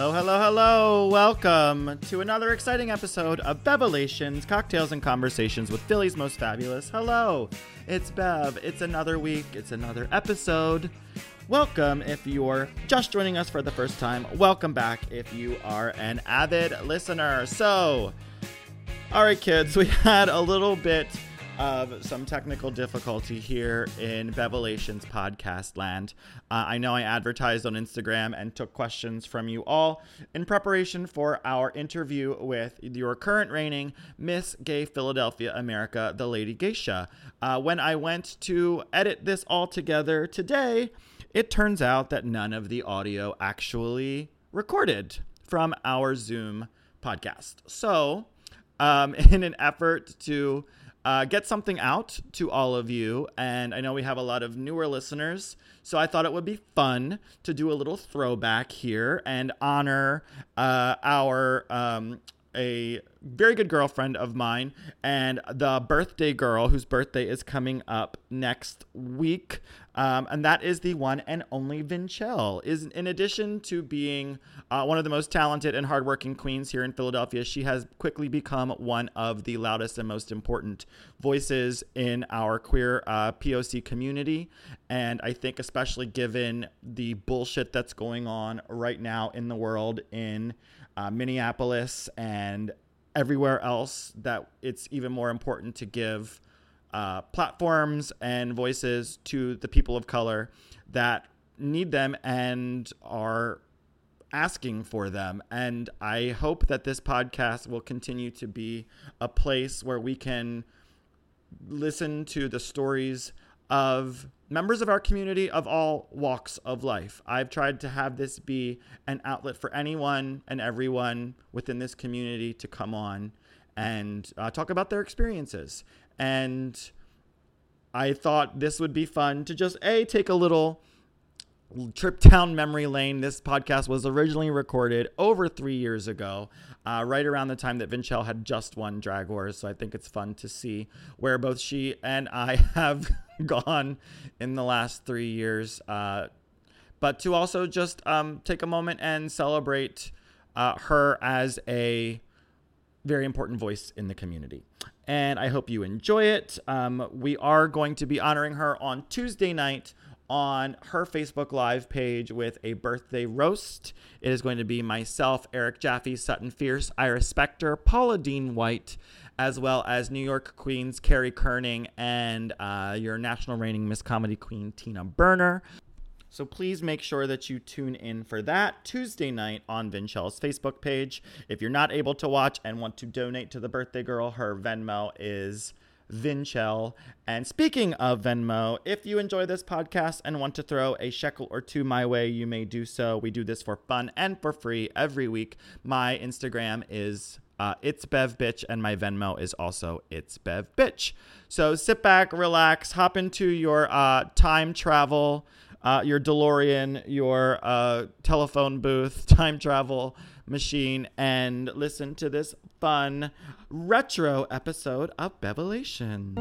Hello, hello, hello. Welcome to another exciting episode of Bevelations, Cocktails and Conversations with Philly's Most Fabulous. Hello, it's Bev. It's another week, it's another episode. Welcome if you're just joining us for the first time. Welcome back if you are an avid listener. So, all right, kids, we had a little bit of some technical difficulty here in Bevelations podcast land. Uh, I know I advertised on Instagram and took questions from you all in preparation for our interview with your current reigning Miss Gay Philadelphia America, the Lady Geisha. Uh, when I went to edit this all together today, it turns out that none of the audio actually recorded from our Zoom podcast. So, um, in an effort to uh, get something out to all of you. And I know we have a lot of newer listeners, so I thought it would be fun to do a little throwback here and honor uh, our. Um, a very good girlfriend of mine and the birthday girl whose birthday is coming up next week um, and that is the one and only Vinchelle. Is in addition to being uh, one of the most talented and hardworking queens here in Philadelphia, she has quickly become one of the loudest and most important voices in our queer uh, POC community. And I think, especially given the bullshit that's going on right now in the world in uh, Minneapolis and everywhere else, that it's even more important to give uh, platforms and voices to the people of color that need them and are asking for them. And I hope that this podcast will continue to be a place where we can listen to the stories of members of our community of all walks of life. I've tried to have this be an outlet for anyone and everyone within this community to come on and uh, talk about their experiences and I thought this would be fun to just a take a little trip down memory lane. This podcast was originally recorded over three years ago, uh, right around the time that Vinchelle had just won Drag Wars. So I think it's fun to see where both she and I have gone in the last three years. Uh, but to also just um, take a moment and celebrate uh, her as a very important voice in the community and I hope you enjoy it. Um, we are going to be honoring her on Tuesday night on her Facebook Live page with a birthday roast. It is going to be myself, Eric Jaffe, Sutton Fierce, Iris Spector, Paula Dean White, as well as New York Queens Carrie Kerning and uh, your national reigning Miss Comedy Queen Tina Burner. So please make sure that you tune in for that Tuesday night on Vinchelle's Facebook page. If you're not able to watch and want to donate to the birthday girl, her Venmo is Vinchelle. And speaking of Venmo, if you enjoy this podcast and want to throw a shekel or two my way, you may do so. We do this for fun and for free every week. My Instagram is uh, it's Bev Bitch, and my Venmo is also it's Bev Bitch. So sit back, relax, hop into your uh, time travel uh, your DeLorean, your uh, telephone booth, time travel machine, and listen to this fun retro episode of Bevelations.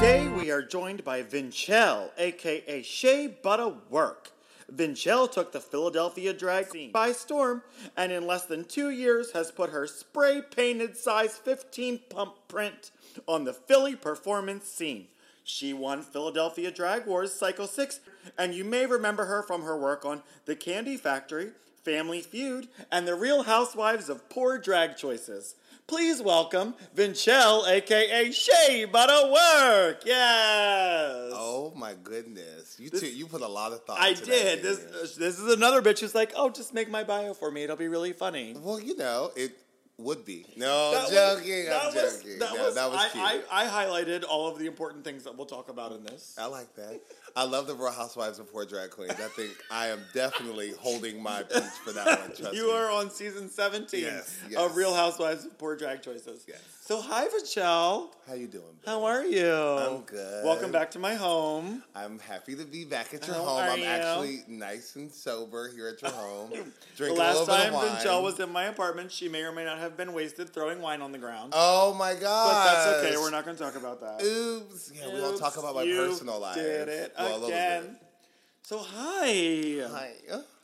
Today we are joined by Vinchelle, aka Shea Butterwork. Vinchelle took the Philadelphia drag scene by storm and in less than two years has put her spray painted size 15 pump print on the Philly performance scene. She won Philadelphia Drag Wars Cycle 6, and you may remember her from her work on The Candy Factory, Family Feud, and The Real Housewives of Poor Drag Choices. Please welcome Vinchelle, aka Shea Butterwork. Yes. Oh my goodness, you this, you put a lot of thought. Into it. I did. This this is another bitch who's like, oh, just make my bio for me. It'll be really funny. Well, you know it would be. No, that joking. Was, I'm was, joking. That, no, was, that was I, cute. I, I, highlighted all of the important things that we'll talk about in this. I like that. I love the Real Housewives of Poor Drag Queens. I think I am definitely holding my peach for that one. Trust you me. are on season 17 Yes, of. Real Housewives of Poor Drag Choices. Yes. So, hi, Vachel. How you doing? How are you? I'm good. Welcome back to my home. I'm happy to be back at your How home. I'm you? actually nice and sober here at your home. The Drinking a last time. Vinchelle was in my apartment, she may or may not have been wasted throwing wine on the ground. Oh my god! but that's okay. We're not going to talk about that. Oops. Yeah, we don't talk about my you personal life. Did it Well, again. So hi. Hi.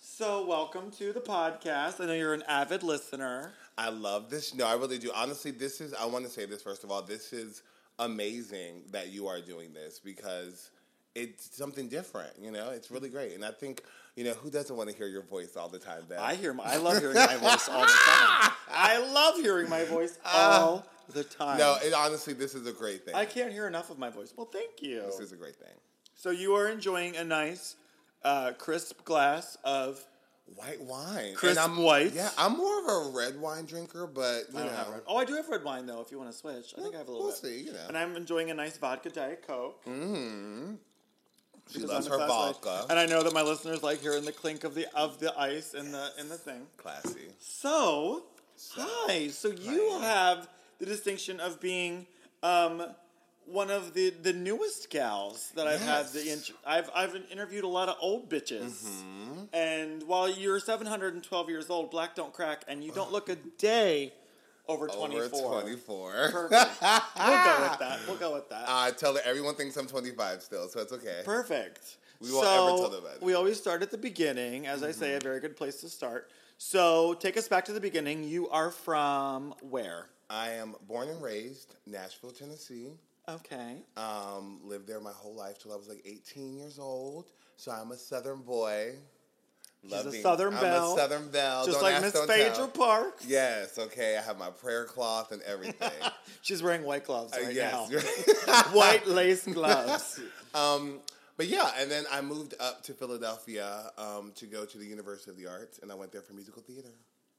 So welcome to the podcast. I know you're an avid listener. I love this. No, I really do. Honestly, this is. I want to say this first of all. This is amazing that you are doing this because it's something different. You know, it's really great. And I think you know who doesn't want to hear your voice all the time. Bev? I hear my, I love hearing my voice all the time. I love hearing my voice all the time. No, it, honestly, this is a great thing. I can't hear enough of my voice. Well, thank you. This is a great thing. So you are enjoying a nice, uh, crisp glass of. White wine. Crisp and I'm, white. Yeah, I'm more of a red wine drinker, but you I don't know, have red. Oh, I do have red wine though. If you want to switch, I think I have a little we'll bit. see. You know, And I'm enjoying a nice vodka diet coke. mm-hmm. she loves her vodka. life. And I know that my listeners like hearing the clink of the of the ice in the in the thing. Classy. So, So, hi. So you hi. have the distinction of being um, one of the, the newest gals that I've had the Yes. int- I've I've interviewed a lot of old bitches. Mm-hmm. And while you're 712 years old, black don't crack, and you don't look a day over 24. Over 24. Perfect. we'll go with that. We'll go with that. I tell her everyone thinks I'm 25 still, so it's okay. Perfect. We won't so, ever tell them that. We always start at the beginning, as I say, Mm-hmm. a very good place to start. So take us back to the beginning. You are from where? I am born and raised Nashville, Tennessee. Okay. Um, lived there my whole life till I was like 18 years old. So I'm a Southern boy. Love She's a Southern I'm belle. a Southern belle. Just Don't like ask, Miss don't Phaedra. Parks. Yes, okay. I have my prayer cloth and everything. She's wearing white gloves Uh, right yes. now. white lace gloves. um, but yeah, and then I moved up to Philadelphia um, to go to the University of the Arts, and I went there for musical theater.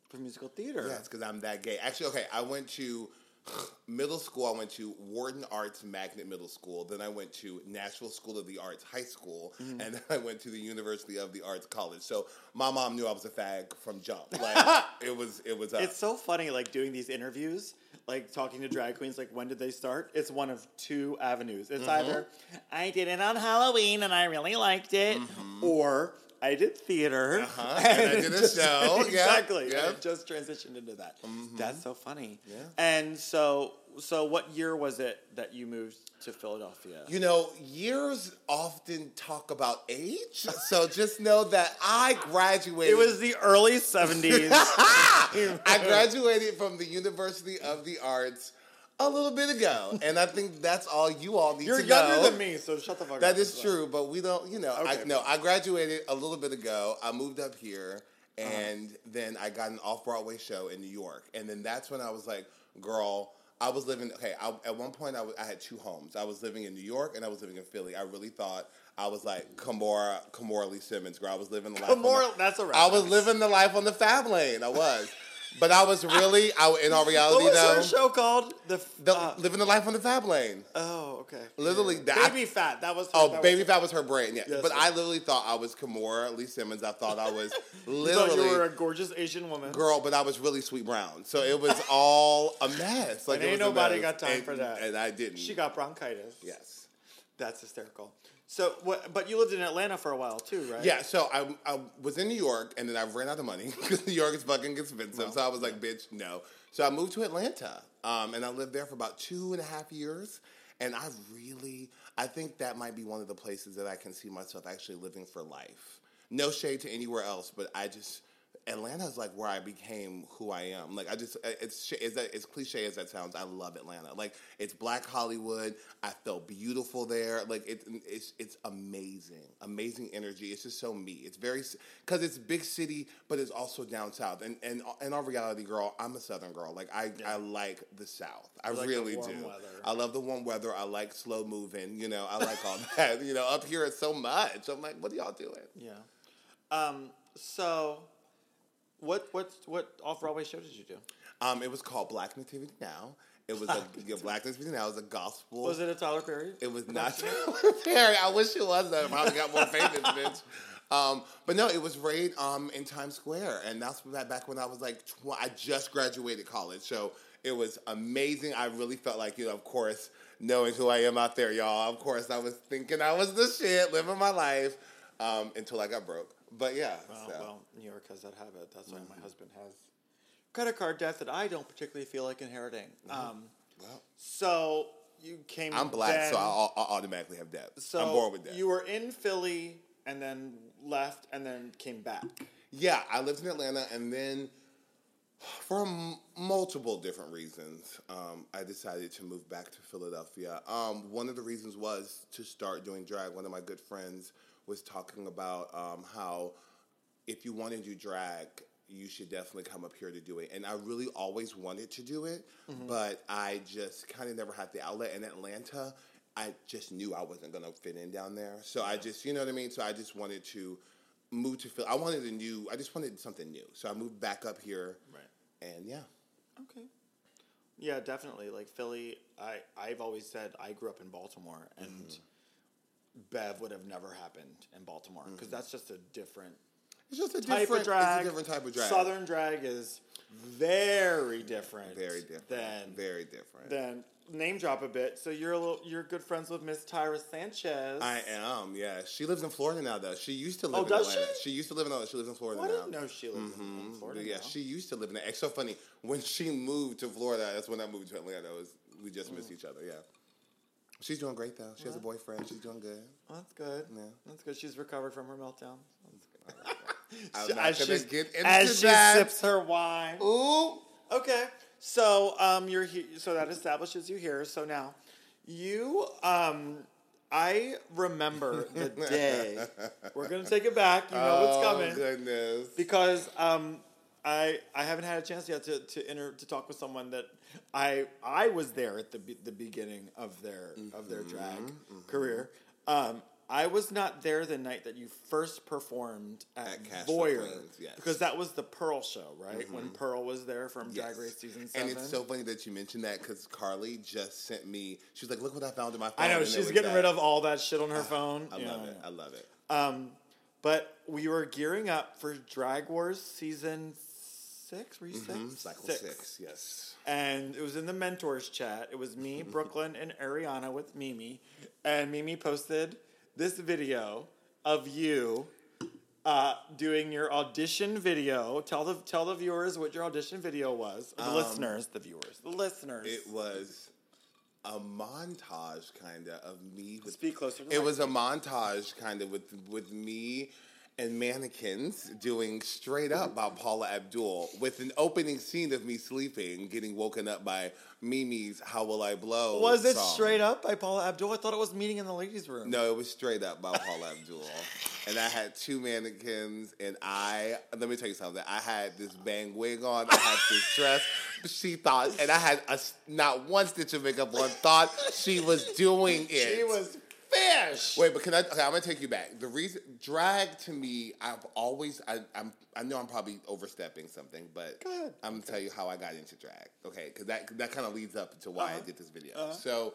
For musical theater. Yes, because I'm that gay. Actually, okay, I went to middle school. I went to Wharton Arts Magnet Middle School. Then I went to Nashville School of the Arts High School, Mm-hmm. and then I went to the University of the Arts College. So my mom knew I was a fag from jump. Like it was, it was. Uh, It's so funny, like doing these interviews, like talking to drag queens. Like, when did they start? It's one of two avenues. It's Mm-hmm. either I did it on Halloween and I really liked it, or I did theater Mm-hmm. Uh-huh, and I did a show. Exactly. and yeah. Mm-hmm. just transitioned into that. That's so funny. Yeah. And so, so what year was it that you moved to Philadelphia? You know, years often talk about age, so just know that I graduated. it was the early seventies. I graduated from the University of the Arts a little bit ago, and I think that's all you all need to know. You're younger than me, so shut the fuck up. That is true, but we don't. You know, I, no, I graduated a little bit ago. I moved up here, Uh-huh. and then I got an off Broadway show in New York, and then that's when I was like, "Girl." I was living okay. I, at one point, I was- I had two homes. I was living in New York and I was living in Philly. I really thought I was like Kimora, Kimora Lee Simmons. Girl, I was living the life. on the- Kimora- that's a I was living the life on the Fab Lane. I was, but I was really. I in all reality, What was though, her show called? The, the, uh, living the life on the Fab Lane. oh, okay. Literally, that- Baby Phat. That was. Her, Oh, that Baby Was, Phat was her brand, yeah. Yes, but yes. I literally thought I was Kimora Lee Simmons. I thought I was you literally thought you were a gorgeous Asian woman. girl, but I was really sweet brown. So it was all a mess. Like And ain't nobody got time And- for that. and I didn't. She got bronchitis. yes. That's hysterical. So, what? But you lived in Atlanta for a while too, right? Yeah, so I, I was in New York and then I ran out of money because New York is fucking expensive. So I was like, bitch, no. So I moved to Atlanta um, and I lived there for about two and a half years. And I really, I think that might be one of the places that I can see myself actually living for life. No shade to anywhere else, but I just, Atlanta is like where I became who I am. Like I just, it's sh- is that as cliche as that sounds, I love Atlanta. Like it's Black Hollywood. I felt beautiful there. Like it, it's it's amazing, amazing energy. It's just so me. It's very because it's big city, but it's also down south. And and in our reality, girl, I'm a Southern girl. Like I I like the South. I like really do. weather. I love the warm weather. I like slow moving. You know, I like all that. You know, up here it's so much. I'm like, what are y'all doing? Yeah. Um. So, what what what off Broadway show did you do? Um, it was called Black Nativity Now. It was a yeah, Black Nativity Now. It was a gospel. Was it a Tyler Perry? It was not Tyler Perry. I wish it was. I probably got more famous, bitch. Um, but no, it was right um, in Times Square, and that's that back when I was like, tw- I just graduated college, so it was amazing. I really felt like, you know, of course, knowing who I am out there, y'all. Of course, I was thinking I was the shit, living my life um, until I got broke. But yeah, Well, so. well, New York has that habit. That's why my husband has credit card debt that I don't particularly feel like inheriting. Um, well, so you came. I'm black, then- so I, I automatically have debt. So I'm born with debt. you were in Philly and then left and then came back. Yeah, I lived in Atlanta, and then for m- multiple different reasons, um, I decided to move back to Philadelphia. Um, one of the reasons was to start doing drag. One of my good friends was talking about um, how if you want to do drag, you should definitely come up here to do it. And I really always wanted to do it, but I just kind of never had the outlet. In Atlanta, I just knew I wasn't going to fit in down there. So I just, you know what I mean? So I just wanted to move to Philly. I wanted a new, I just wanted something new. So I moved back up here. Right. And yeah. Okay. Yeah, definitely. Like Philly, I I've always said I grew up in Baltimore, and Mm-hmm. Bev would have never happened in Baltimore because that's just a different It's just a type different, of drag. It's a different type of drag. Southern drag is very different. Very different. than Very different. than name drop a bit. So you're a little, you're good friends with Miss Tyra Sanchez. I am, yeah. She lives in Florida now, though. She used to live Oh, in does Atlanta. she? used to live in Atlanta. She lives in Florida Oh, I now. didn't know she lives in Mhm. Florida. But yeah, now. she used to live in. It's so funny. When she moved to Florida, that's when I moved to Atlanta. It was, we just Mm. missed each other, yeah. She's doing great, though. She has a boyfriend. She's doing good. Oh, that's good. Yeah. That's good. She's recovered from her meltdown. That's good. I'm She- not as gonna she's- get into as she sips her wine. Ooh. Okay, so um, you're he- so that establishes you here. So now, you um, I remember the day. We're gonna take it back. You know what's oh, coming goodness. because um, I I haven't had a chance yet to to inter- to talk with someone that I I was there at the the beginning of their of their drag Mm-hmm, career. Um, I was not there the night that you first performed at, At Voyeur yes. because that was the Pearl show, right? When Pearl was there from Drag Race season seven. And it's so funny that you mentioned that because Carly just sent me. She was like, "Look what I found in my phone." I know and she's getting that. rid of all that shit on her phone. I Yeah, love it. I love it. Um, but we were gearing up for Drag Wars season six. Were you Mhm, six? Cycle six. Yes. And it was in the mentors chat. It was me, Brooklyn, and Ariana with Mimi. And Mimi posted this video of you uh, doing your audition video. Tell the tell the viewers what your audition video was. The listeners, the viewers, the listeners. Um, It was a montage, kind of, of me. With, Speak closer It was a montage, kind of, with with me and mannequins doing straight up by Paula Abdul, with an opening scene of me sleeping, getting woken up by Mimi's "How Will I Blow." Was it song. straight up by Paula Abdul? I thought it was meeting in the ladies' room. No, it was straight up by Paula Abdul. And I had two mannequins, and I, let me tell you something. I had this bang wig on, I had this dress. She thought, and I had a, not one stitch of makeup on, thought she was doing it. She was fish. Wait, but can I? Okay, I'm gonna take you back. The reason drag to me, I've always, I, I'm, I know I'm probably overstepping something, but I'm gonna tell you how I got into drag. Okay, because that that kind of leads up to why Uh-huh. I did this video. So,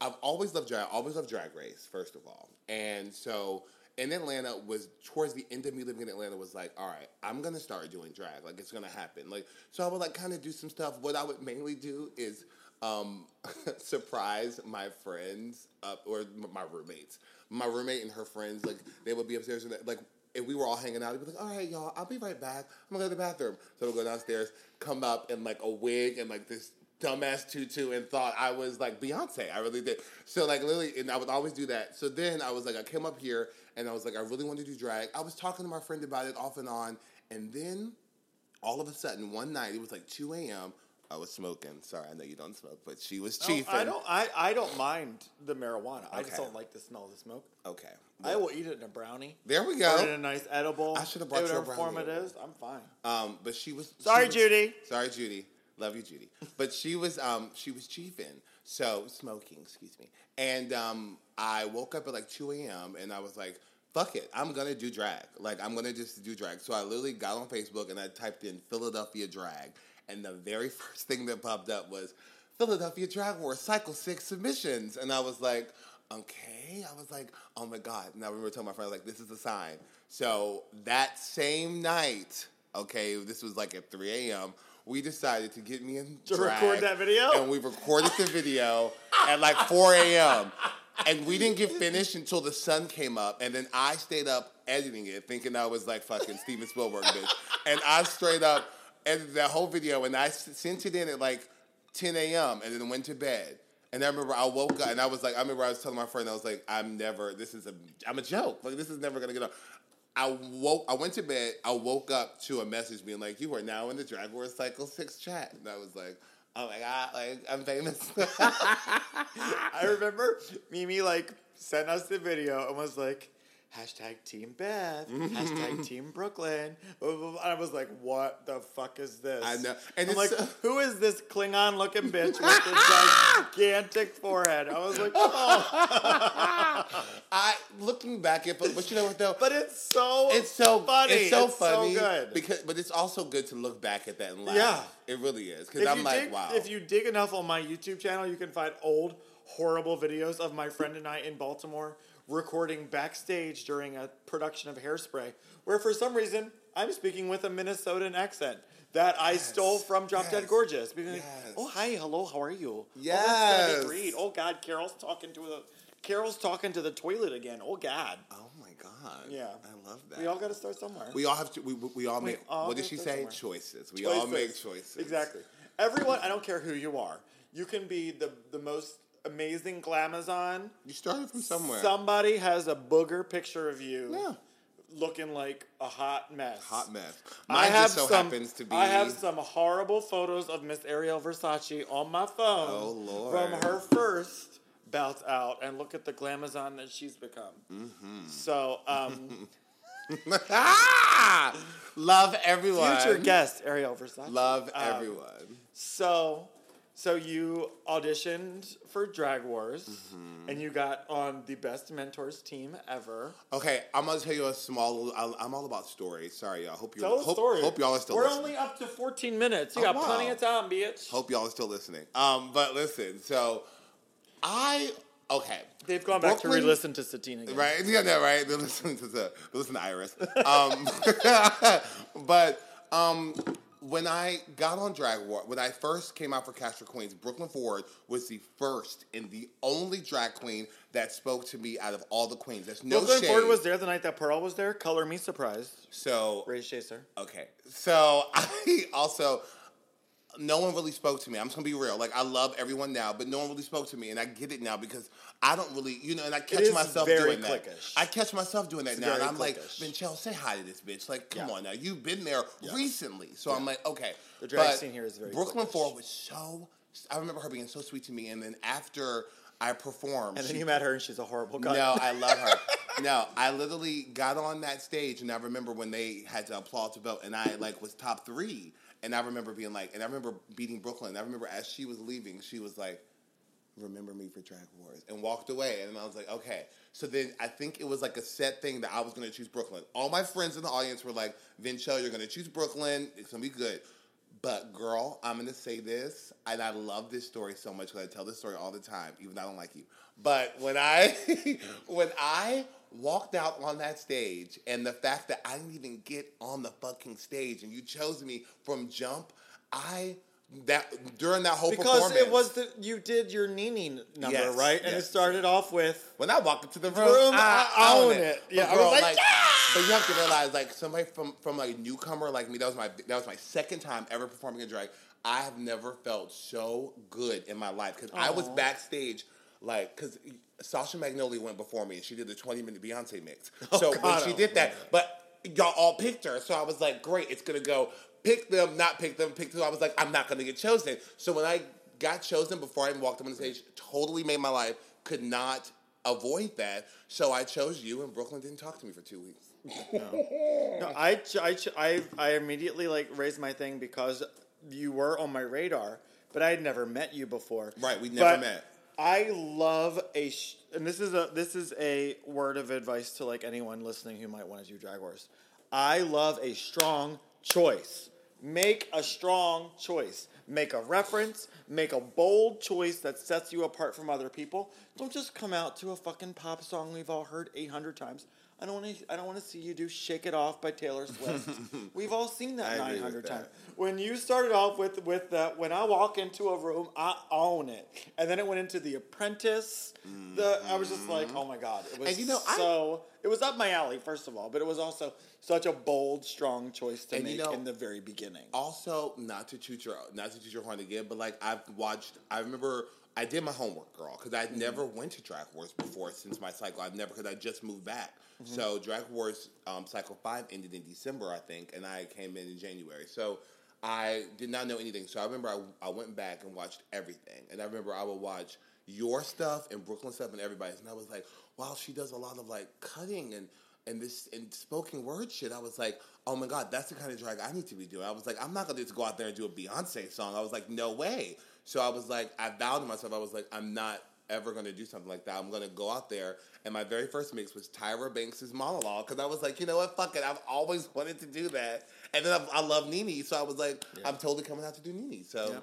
I've always loved drag. I always loved Drag Race, first of all, and so. In Atlanta was towards the end of me living in Atlanta was like, all right, I'm gonna start doing drag. Like it's gonna happen. Like so I would like kind of do some stuff. What I would mainly do is um, surprise my friends up or my roommates. My roommate and her friends, like they would be upstairs and like if we were all hanging out, they'd be like, "All right, y'all, I'll be right back. I'm gonna go to the bathroom." So we'll go downstairs, come up in like a wig and like this dumbass tutu, and thought I was like Beyonce. I really did. So like literally, and I would always do that. So then I was like, I came up here and I was like, I really want to do drag. I was talking to my friend about it off and on, and then all of a sudden one night it was like 2 a.m. I was smoking. Sorry, I know you don't smoke, but she was No. I don't. I, I don't mind the marijuana. I just Okay. don't like the smell of the smoke. Okay. I will eat it in a brownie. There we Or in a go. nice edible. I should have brought you a whatever form it is. I'm fine. Um, but she was. Sorry, she was- Judy. Sorry, Judy. Love you, Judy. But she was um she was chiefing, so smoking, excuse me. And um I woke up at like two a.m. and I was like, fuck it, I'm gonna do drag. Like I'm gonna just do drag. So I literally got on Facebook and I typed in Philadelphia drag. And the very first thing that popped up was Philadelphia Drag War Cycle Six submissions, and I was like, okay. I was like, oh my god. And I remember telling my friend like, this is a sign. So that same night, okay, this was like at three a.m. We decided to get me in To drag, record that video? and we recorded the video at like four a.m. And we didn't get finished until the sun came up, and then I stayed up editing it, thinking I was like fucking Steven Spielberg, bitch. And I straight up edited that whole video, and I sent it in at like 10 a.m. and then went to bed. And I remember I woke up, and I was like, I remember I was telling my friend, I was like, I'm never, this is a, I'm a joke. Like this is never gonna get up. I woke, I went to bed. I woke up to a message being like, "You are now in the Drag Wars Cycle Six chat," and I was like, "Oh my god, like I'm famous." I remember Mimi like sent us the video and was like, hashtag Team Bev, hashtag Team Brooklyn. Blah, blah, blah. I was like, what the fuck is this? I know. And I'm like, it's- who is this Klingon looking bitch with this gigantic forehead? I was like, oh. I looking back at, but, but you know what though? But it's so it's so funny. It's so It's funny good. because, but it's also good to look back at that and laugh. Yeah. it really is because I'm like, dig, wow. If you dig enough on my YouTube channel, you can find old, horrible videos of my friend and I in Baltimore recording backstage during a production of Hairspray, where for some reason I'm speaking with a Minnesotan accent that I stole from Drop Dead Gorgeous. Yes. oh hi, hello, how are you? Oh, Yes. great. Oh God, Carol's talking to the Carol's talking to the toilet again. Oh God. oh my god, Yeah. I love that. We all got to start somewhere. We all have to. We, we all make. all what did she say? somewhere. Choices. We all make Choices. choices. Exactly. Everyone, I don't care who you are. You can be the the most amazing glamazon. You started from somewhere. Somebody has a booger picture of you. Yeah. Looking like a hot mess. Hot mess. I Mine have just so some, happens to be. I have some horrible photos of Miss Ariel Versace on my phone Oh, Lord. from her first bout out, and look at the glamazon that she's become. Mm-hmm. So, um! Love everyone. future guest Ariel Versace. Love Um, everyone. So, so you auditioned for Drag Wars, Mm-hmm. and you got on the best mentors team ever. Okay, I'm gonna tell you a small. little- I- I'm all about stories. Sorry, y'all. Hope you. Tell hope, story. hope y'all are still. We're listening. only up to 14 minutes. You Oh, got plenty of time, bitch. Hope y'all are still listening. Um, but listen. So, I okay. They've gone back to re-listen to Satine again. Right? Yeah, no, right. They're listening to the they're listening to Iris. Um, but um, when I got on Drag War, when I first came out for Castro Queens, Brooklyn Ford was the first and the only drag queen that spoke to me out of all the queens. There's no Brooklyn shade. Ford was there the night that Pearl was there. Color me surprised. so Ray Chaser. Okay. So I also no one really spoke to me. I'm just gonna be real. Like I love everyone now, but no one really spoke to me, and I get it now because I don't really, you know, and I catch myself doing that. I catch myself doing that It's now, and I'm like, cliquish. Vinchelle, say hi to this bitch. Like, come Yeah. on now, you've been there recently, so I'm like, okay. The drag But scene here is very Brooklyn cliquish. Ford was so. I remember her being so sweet to me, and then after I performed, And then she you met her, and she's a horrible guy. no, I love her. no, I literally got on that stage, and I remember when they had to applaud to vote, and I like was top three, and I remember being like, and I remember beating Brooklyn. I remember as she was leaving, she was like, "Remember me for Drag Wars," and walked away, and I was like, okay. So then I think it was like a set thing that I was going to choose Brooklyn. All my friends in the audience were like, "Vinchelle, you're going to choose Brooklyn. It's going to be good." But girl, I'm gonna say this, and I love this story so much because I tell this story all the time, even though I don't like you. But when I when I walked out on that stage, and the fact that I didn't even get on the fucking stage, and you chose me from jump, I that during that whole because performance, it was the you did your Nene number Yes, right, and it started off with when I walked into the room, Room, I, I own own it. it. Yeah, But I was girl, like, "Yeah!" but you have to realize, like somebody from from a newcomer like me, that was my that was my second time ever performing in drag. I have never felt so good in my life because I was backstage, like because Sasha Magnolia went before me and she did the twenty minute Beyonce mix. Oh, so when she oh, did that. but y'all all picked her, so I was like, great, it's gonna go. Pick them, not pick them, pick them. I was like, I'm not gonna get chosen. So when I got chosen before I even walked up on the stage, totally made my life. Could not avoid that. So I chose you, and Brooklyn didn't talk to me for two weeks. No, I, ch- I, ch- I, I immediately like raised my thing because you were on my radar, but I had never met you before. Right, we'd never But met. I love a, sh- and this is a this is a word of advice to like anyone listening who might want to do Drag Wars. I love a strong choice. Make a strong choice. Make a reference. Make a bold choice that sets you apart from other people. Don't just come out to a fucking pop song we've all heard 800 times. I don't want to. I don't want to see you do "Shake It Off" by Taylor Swift. We've all seen that I with 900 times. When you started off with with the "When I walk into a room, I own it," and then it went into "The Apprentice." The I was just like, mm-hmm. "Oh my god!" It was And you know, I- so. it was up my alley, first of all, but it was also such a bold, strong choice to And you make know- in the very beginning. also not to toot your not to toot your horn again, but like I've watched. I remember I did my homework, girl, because I Mm-hmm. never went to Drag Wars before since my cycle. I've never because I just moved back. Mm-hmm. So Drag Wars um, cycle five ended in December, I think, and I came in in January. So I did not know anything. So I remember I, I went back and watched everything, and I remember I would watch your stuff and Brooklyn stuff and everybody's, and I was like, wow, she does a lot of like cutting and and this and spoken word shit. I was like, oh my god, that's the kind of drag I need to be doing. I was like, I'm not gonna just go out there and do a Beyonce song. I was like, no way. So I was like, I vowed to myself, I was like, I'm not ever gonna do something like that. I'm gonna go out there. And my very first mix was Tyra Banks's monologue because I was like, you know what, fuck it, I've always wanted to do that. And then I, I love Nene, so I was like, I'm totally coming out to do Nene. So. Yeah.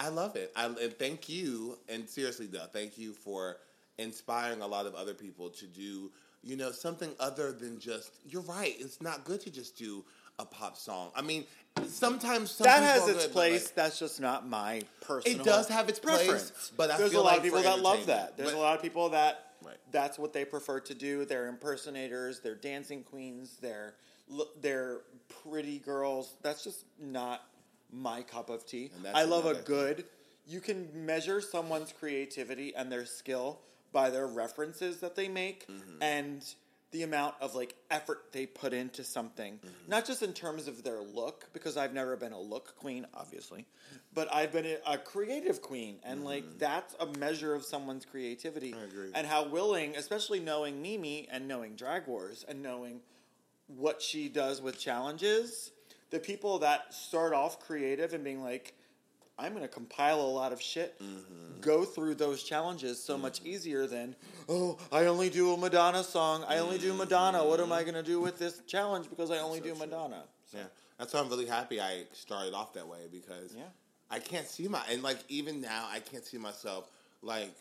I love it. I, and thank you, and seriously, though, thank you for inspiring a lot of other people to do, you know, something other than just. You're right. It's not good to just do a pop song. I mean, sometimes some that has its good, place. like, That's just not my personal. It does have its place, preference. but I there's a lot like of people that love that. There's But- a lot of people that Right. that's what they prefer to do. They're impersonators. They're dancing queens. They're they're pretty girls. That's just not my cup of tea. I love a good. You can measure someone's creativity and their skill by their references that they make Mm-hmm. and the amount of like effort they put into something Mm-hmm. not just in terms of their look because i've never been a look queen obviously but i've been a, a creative queen and like that's a measure of someone's creativity Mm-hmm. I agree. and how willing especially knowing mimi and knowing drag wars and knowing what she does with challenges the people that start off creative and being like i'm going to compile a lot of shit Mm-hmm. go through those challenges so much easier than oh i only do a madonna song i only do madonna what am i going to do with this challenge because i only do madonna Yeah, that's why I'm really happy I started off that way because Yeah. I can't see my and like even now I can't see myself like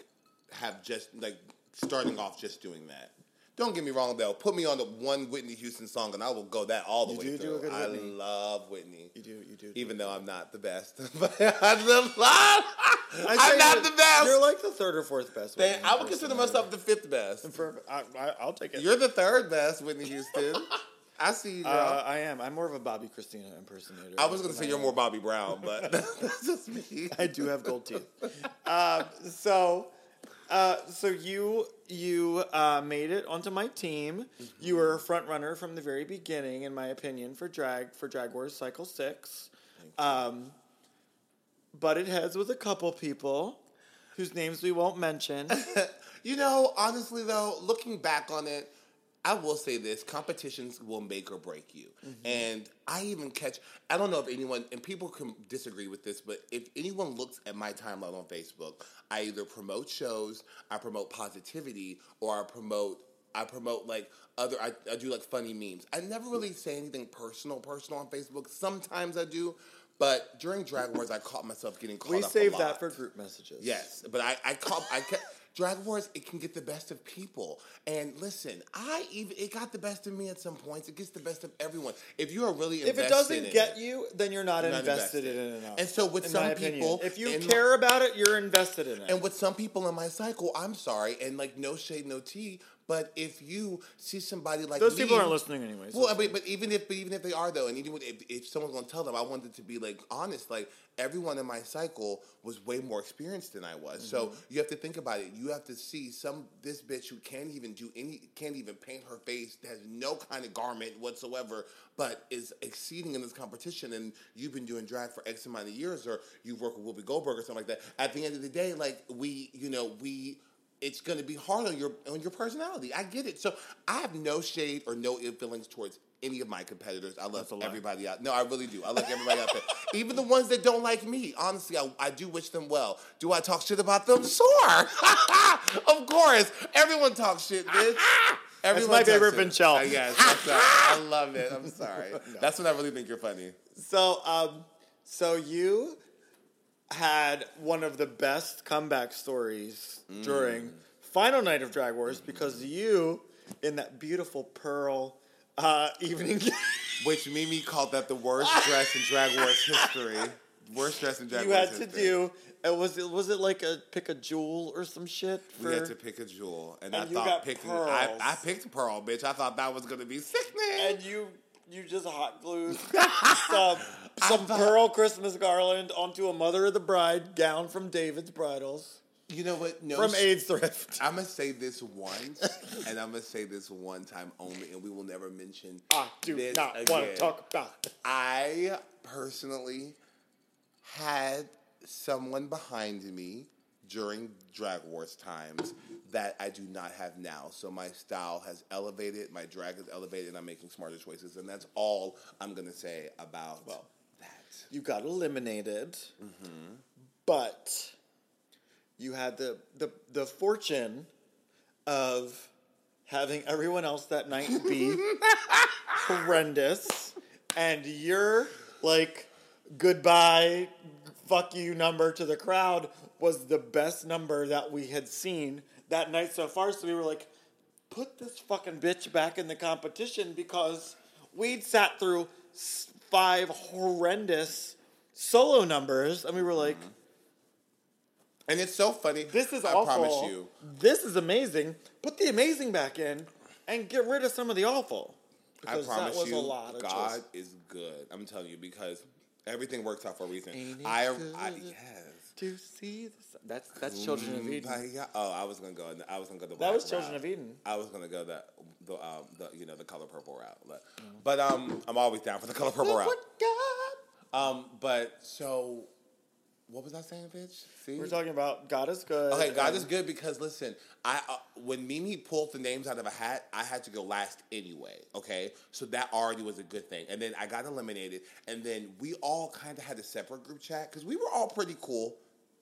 have just like starting off just doing that. Don't get me wrong though. Put me on the one Whitney Houston song and I will go that all the You way do do through. a good I Whitney. love Whitney. you do you do Even though I'm not the best, but I love. I'm not you're- the best. you're like the third or fourth best Whitney I would consider myself the fifth best. For- I, I, i'll take it You're the third best, Whitney Houston. I see you, uh, i am i'm more of a Bobbi Kristina impersonator I was going to say I you're am- more Bobby Brown, but that's just me. I do have gold teeth. um, so, uh, so you you uh, made it onto my team. You were a front runner from the very beginning, in my opinion, for drag for Drag Wars Cycle Six. Um, butted heads with a couple people whose names we won't mention. You know, honestly though, looking back on it, I will say this: competitions will make or break you. Mm-hmm. And I even catch. I don't know if anyone, and people can disagree with this, but if anyone looks at my timeline on Facebook, I either promote shows, I promote positivity, or I promote. I promote like other. I, I do like funny memes. I never really say anything personal, personal on Facebook. Sometimes I do, but during Drag Wars, I caught myself getting caught we up. a saved lot. that for group messages. Yes, but I I caught I ca- Drag Wars. It can get the best of people. And listen, I even it got the best of me at some points. It gets the best of everyone. If you are really If it doesn't get it, you, then you're not, You're not invested, invested. in it enough. And so with some my opinion. people if you in my- care about it, you're invested in it. and with some people in my cycle, I'm sorry, and like no shade, no tea. But if you see somebody like Those me, people aren't listening anyways. Well, I mean, but even if but even if they are though, and even if, if someone's gonna tell them, I wanted to be like honest. Like everyone in my cycle was way more experienced than I was. So Mm-hmm. you have to think about it. You have to see some this bitch who can't even do any, can't even paint her face, has no kind of garment whatsoever, but is exceeding in this competition. And you've been doing drag for X amount of years, or you've worked with Whoopi Goldberg or something like that. At the end of the day, like we, you know, we it's going to be hard on your on your personality. I get it. So I have no shade or no ill feelings towards any of my competitors. I love everybody out. No, I really do. I like everybody out there, even the ones that don't like me. Honestly, I, I do wish them well. Do I talk shit about them? Sure, of course. Everyone talks shit, bitch. Everyone my favorite it. Vinchelle. Uh, yes. I love it. I'm sorry. That's when I really think you're funny. So, um, so you had one of the best comeback stories Mm. during final night of Drag Wars because you, in that beautiful pearl uh, evening, Which Mimi called that the worst dress in Drag Wars history. Worst dress in Drag you Wars had to history. do. It was it was it like a pick a jewel or some shit? For, We had to pick a jewel, and, I And you thought picking. I, I picked pearl, bitch. I thought that was gonna be sickening. and you you just hot glued some some pearl Christmas garland onto a mother of the bride gown from David's Bridals you know what? No, from AIDS Thrift. I'm gonna say this once, and I'm gonna say this one time only, and we will never mention. I do not want to talk about it. I personally had someone behind me during Drag Wars times that I do not have now. So my style has elevated, my drag has elevated, and I'm making smarter choices. And that's all I'm gonna say about Well. that. You got eliminated, Mm-hmm. but you had the, the the fortune of having everyone else that night be horrendous, and your like goodbye, fuck you number to the crowd was the best number that we had seen that night so far. So we were like, put this fucking bitch back in the competition because we'd sat through five horrendous solo numbers, and we were like, mm-hmm. And it's so funny. this is I awful. promise you. This is amazing. Put the amazing back in and get rid of some of the awful. I promise that was you, a lot of God choice. is good. I'm telling you because everything works out for a reason. I? I yes. To see the sun. That's that's Children of Eden. Kumbaya. Oh, I was gonna go. I was gonna go the. That was Children route. of Eden. I was gonna go the the um the you know the color purple route, but, but um I'm always down for the color purple route. Um, but so what was I saying, bitch? See, We're talking about God is good. Okay, God is good because listen, I uh, when Mimi pulled the names out of a hat, I had to go last anyway. Okay, so that already was a good thing. And then I got eliminated, and then we all kind of had a separate group chat because we were all pretty cool,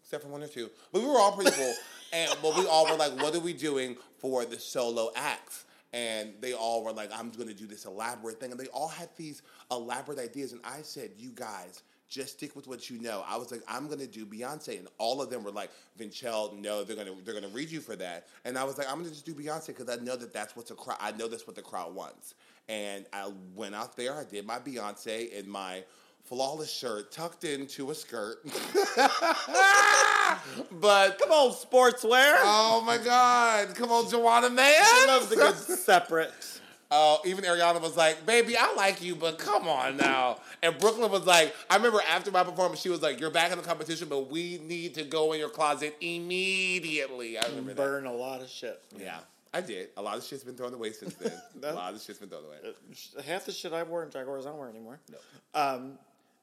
except for one or two, but we were all pretty cool. And but we all were like, "What are we doing for the solo acts?" And they all were like, "I'm going to do this elaborate thing," and they all had these elaborate ideas. And I said, "You guys." just stick with what you know. I was like, I'm gonna do Beyonce, and all of them were like, Vinchelle, no, they're gonna they're gonna read you for that. And I was like, I'm gonna just do Beyonce because I know that that's what's a crowd. I know that's what the crowd wants. And I went out there, I did my Beyonce in my flawless shirt tucked into a skirt. but Come on, sportswear. oh my God, come on, Joanna Man. I love the good separate. Oh, even Ariana was like, "Baby, I like you, but come on now." And Brooklyn was like, "I remember after my performance, she was like, "You're back in the competition, but we need to go in your closet immediately." I remember that. A lot of shit. Yeah, I did. A lot of shit's been thrown away since then. a lot of shit's been thrown away. Half the shit I wore in Drag Wars I don't wear anymore. No. Um,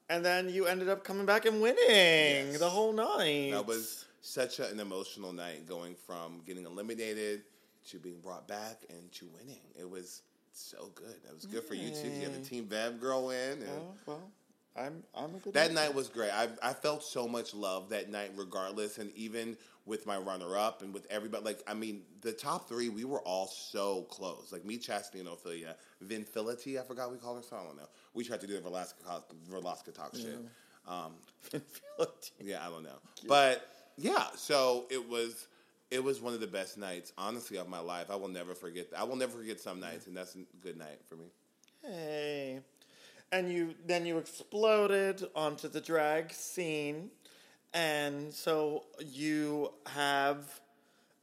and then you ended up coming back and winning Yes. the whole night. That was such a- an emotional night, going from getting eliminated to being brought back and to winning. It was so good. That was good for you too. You had the Team Bev girl in. And Oh, well, I'm I'm a good. That night was great. I, I felt so much love that night, regardless, and even with my runner up and with everybody. Like, I mean, the top three, we were all so close. Like me, Chastity, and Ophelia. Vinfility, I forgot we called her. So I don't know. We tried to do the Verlasca, Verlasca talk shit. Um, yeah, I don't know. But yeah, so it was it was one of the best nights, honestly, of my life. I will never forget. I will never forget some nights, and that's a good night for me. Hey. And you then you exploded onto the drag scene. And so you have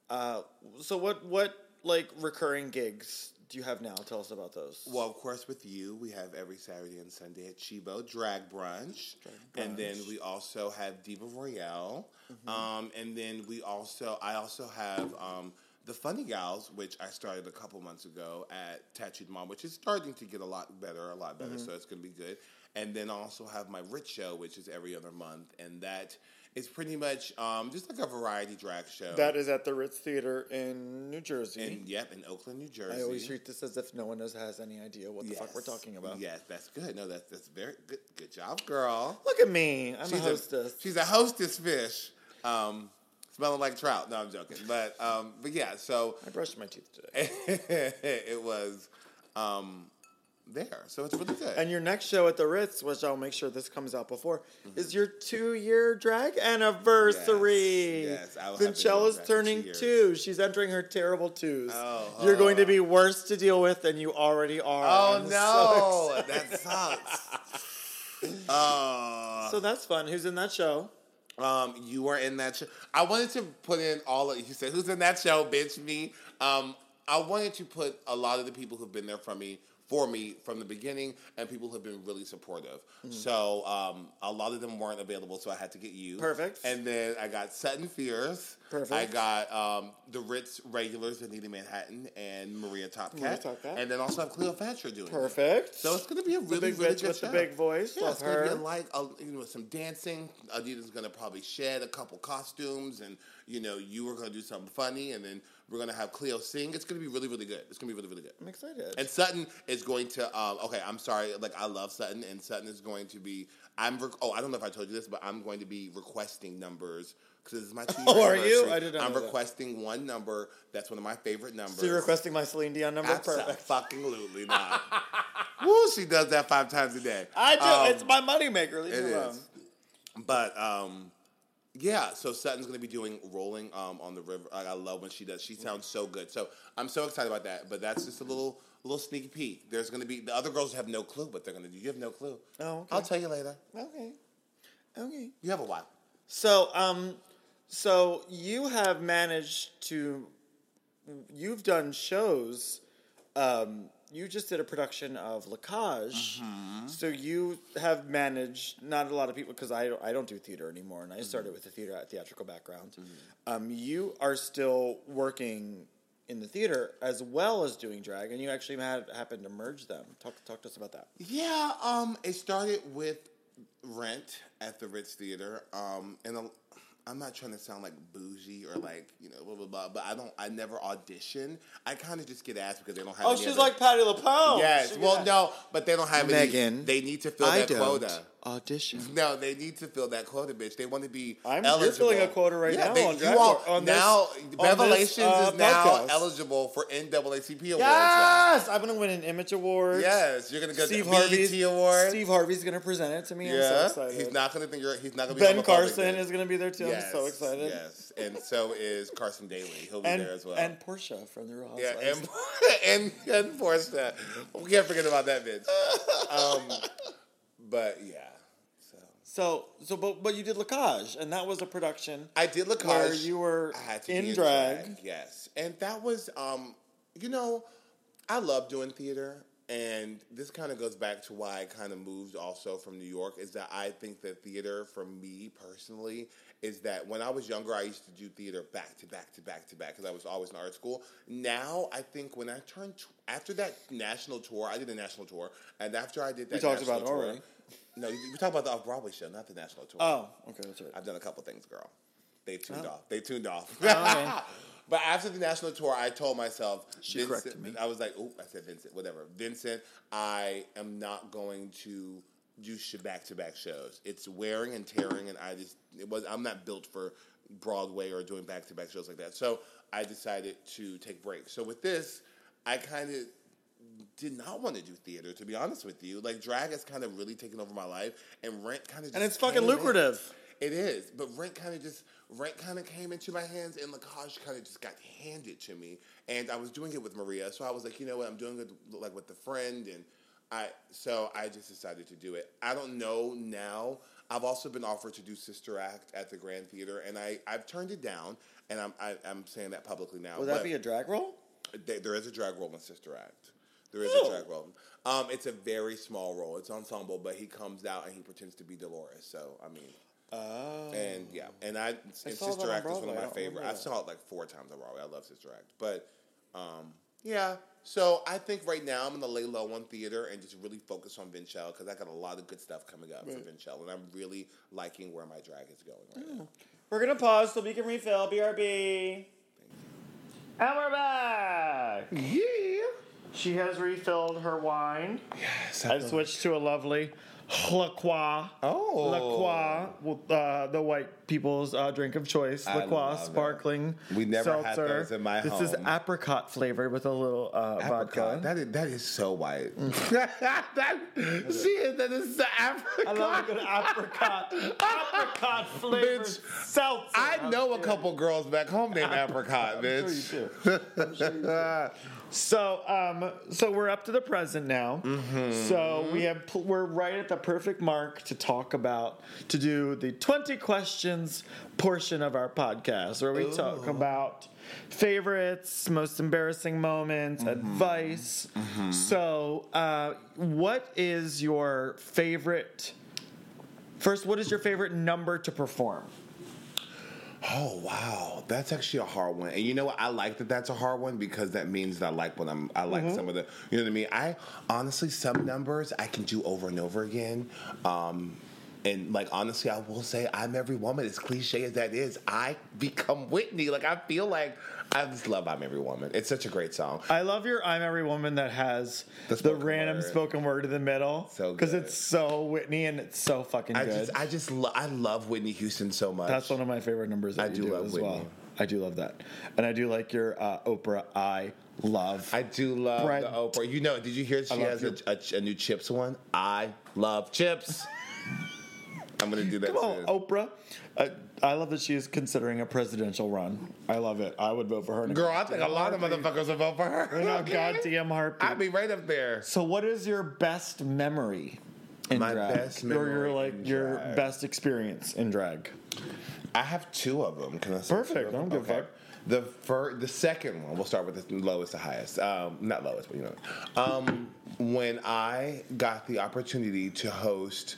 uh so what what like recurring gigs do you have now? Tell us about those. Well, of course, with you, we have every Saturday and Sunday at Chibo Drag Brunch. And then we also have Diva Royale. Um, and then we also, I also have um, the Funny Gals, which I started a couple months ago at Tattooed Mom, which is starting to get a lot better, a lot better. So it's going to be good. And then I also have my Ritz Show, which is every other month. And that is pretty much um, just like a variety drag show. That is at the Ritz Theater in New Jersey. and yep, in Oaklyn, New Jersey. I always treat this as if no one knows has any idea what the fuck we're talking about. Yes, that's good. No, that's that's very good. Good job, girl. Look at me. I'm She's a hostess. she's a hostess fish. Um, smelling like trout. No, I'm joking. But um, but yeah, so I brushed my teeth today. it was um, there. So it's really good. And your next show at the Ritz, which I'll make sure this comes out before, Mm-hmm. is your two year drag anniversary. Yes, yes, I will have to go Vinchelle's turning two two. She's entering her terrible twos. Oh, You're going to oh. be worse to deal with than you already are. oh I'm so no, excited. that sucks. Oh. So that's fun. Who's in that show? Um, you were in that show. I wanted to put in all of you said, who's in that show, bitch? Me. Um, I wanted to put a lot of the people who've been there for me for me from the beginning and people who've been really supportive. Mm. So um, a lot of them weren't available, so I had to get you. Perfect. And then I got Sutton Fierce. Perfect. I got um, the Ritz regulars, Anita Manhattan and Maria Topcat. Maria Topcat. And then also have Cleopatra doing it. Perfect. So it's going to be a really, big really good with show. the big voice. Yeah, Love it's going to be like a, you know some dancing. Anita's going to probably shed a couple costumes, and you know you were going to do something funny, and then we're going to have Cleo sing. It's going to be really, really good. It's going to be really, really good. I'm excited. And Sutton is going to. Um, okay, I'm sorry. Like I love Sutton, and Sutton is going to be. I'm. Rec- oh, I don't know if I told you this, but I'm going to be requesting numbers because this is my two. Oh, are you? I did not I'm know that. requesting one number. That's one of my favorite numbers. so you're requesting my Celine Dion number? Perfect. Fucking absolutely not. Woo, she does that five times a day. I do. Um, it's my moneymaker. Leave it alone. is. But um, yeah, so Sutton's gonna be doing rolling um on the river. Like, I love when she does. She sounds so good. So I'm so excited about that. But that's just a little little sneaky peek. There's gonna be the other girls have no clue what they're gonna do. You have no clue. Oh, okay. I'll tell you later. Okay. Okay. You have a while. So, um, so you have managed to, you've done shows. Um, you just did a production of Lacage. So you have managed not a lot of people because I don't, I don't do theater anymore, and I started with a theater theatrical background. Um, you are still working in the theater as well as doing drag, and you actually had happened to merge them. Talk talk to us about that. Yeah, um, it started with Rent at the Ritz Theater, um, and I'm not trying to sound like bougie or like you know blah blah blah, but I don't. I never audition. I kind of just get asked because they don't have. Oh, any she's other- like Patti LuPone. Yes. She Well, no, but they don't have Megan, any. They need to fill I that don't quota. Audition. No, they need to fill that quota, bitch. They want to be I'm- you're eligible. filling a quota right now they- on you Drag all- War- on this- now, on Bevelations this, uh, is now podcast. eligible for NAACP awards. now. Yes, I'm gonna win an Image Award. Yes, you're gonna get Steve the BET Harvey's award. Steve Harvey's gonna present it to me. yeah, I'm so excited. he's not gonna think you're. He's not gonna be ben Carson is gonna be there too. Yes, I'm so excited. Yes, and so is Carson Daly. He'll be And there as well. and Portia from the Real yeah, and, and and Portia. We can't forget about that bitch. Um, but yeah, so so but but you did Lacage, and that was a production I did Lacage. where you were I had to in be drag. Yes, and that was, um, you know, I love doing theater, and this kind of goes back to why I kind of moved also from New York. Is that I think that theater, for me personally, is that when I was younger, I used to do theater back to back to back to back because I was always in art school. Now, I think when I turned after that national tour, I did a national tour, and after I did that, We talked national about it tour- already. No, you, you talk about the off Broadway show, not the national tour. Oh, okay, that's right. I've done a couple things, girl. They oh. tuned Oh. off. They tuned off. Oh, okay. but after the national tour, I told myself, She corrected me. I was like, oh, I said Vincent, whatever. Vincent, I am not going to do back to back shows. It's wearing and tearing, and I just it was. I'm not built for Broadway or doing back to back shows like that. So I decided to take breaks. So with this, I kind of did not want to do theater, to be honest with you. Like drag has kind of really taken over my life, and rent kind of And it's fucking lucrative. It is, but rent kind of just rent kind of came into my hands, and Lacage kind of just got handed to me. And I was doing it with Maria, so I was like, you know what, I'm doing it like with the friend, and I so I just decided to do it. I don't know now. I've also been offered to do Sister Act at the Grand Theater, and I I've turned it down, and I'm I, I'm saying that publicly now. Would that be a drag role? there is a drag role in Sister Act. There is Oh. a drag role. Um, it's a very small role. It's ensemble, but he comes out and he pretends to be Dolores. So I mean, Oh. and yeah, and I, and saw Sister Act is one of my don't favorite. I that. saw it like four times on Broadway. I love Sister Act, but um, yeah. So I think right now I'm gonna lay low on theater and just really focus on Vinchelle because I got a lot of good stuff coming up for Vinchelle, and I'm really liking where my drag is going right now. We're gonna pause so we can refill. BRB. And we're back. Yeah. She has refilled her wine. Yes. I switched to a lovely La Croix. Oh. La Croix, uh, the white people's uh, drink of choice. La Croix love it. sparkling. We never had seltzer. those in my This is apricot flavored with a little uh, vodka. That is, that is so white. that, see, that is the apricot. I love a good apricot, apricot flavored Bitch, seltzer. I know a couple girls back home named Apricot, bitch. So, um, so we're up to the present now. Mm-hmm. So we have we're right at the perfect mark to talk about to do the twenty questions portion of our podcast, where we talk about favorites, most embarrassing moments, Mm-hmm. advice. So, uh, what is your favorite? First, what is your favorite number to perform? Oh wow, that's actually a hard one. And you know what? I like that that's a hard one because that means that I like when I'm. I like some of the. You know what I mean? I honestly some numbers I can do over and over again. Um, and like honestly, I will say I'm every woman. As cliche as that is, I become Whitney. Like I feel like I just love I'm every woman. It's such a great song. I love your "I'm Every Woman" that has The the, random word. spoken word in the middle. So because it's so Whitney and it's so fucking I good. just I just lo- I love Whitney Houston so much. That's one of my favorite numbers. I do do, love as Whitney. well. I do love that, and I do like your uh, Oprah. I love. I do love Brent. the Oprah. You know, did you hear she has your- a, a, a new chips one? I love chips. I'm gonna do that Come on, soon. Oprah. I, I love that she is considering a presidential run. I love it. I would vote for her. Girl, I think a lot of motherfuckers will vote for her. In a goddamn heartbeat. I'd be right up there. so, what is your best memory in My drag? best or your like your drag. best experience in drag? I have two of them. Can I say Perfect. I don't give a fuck. The first, the second one. We'll start with the lowest to highest. Um, not lowest, but you know. Um, when I got the opportunity to host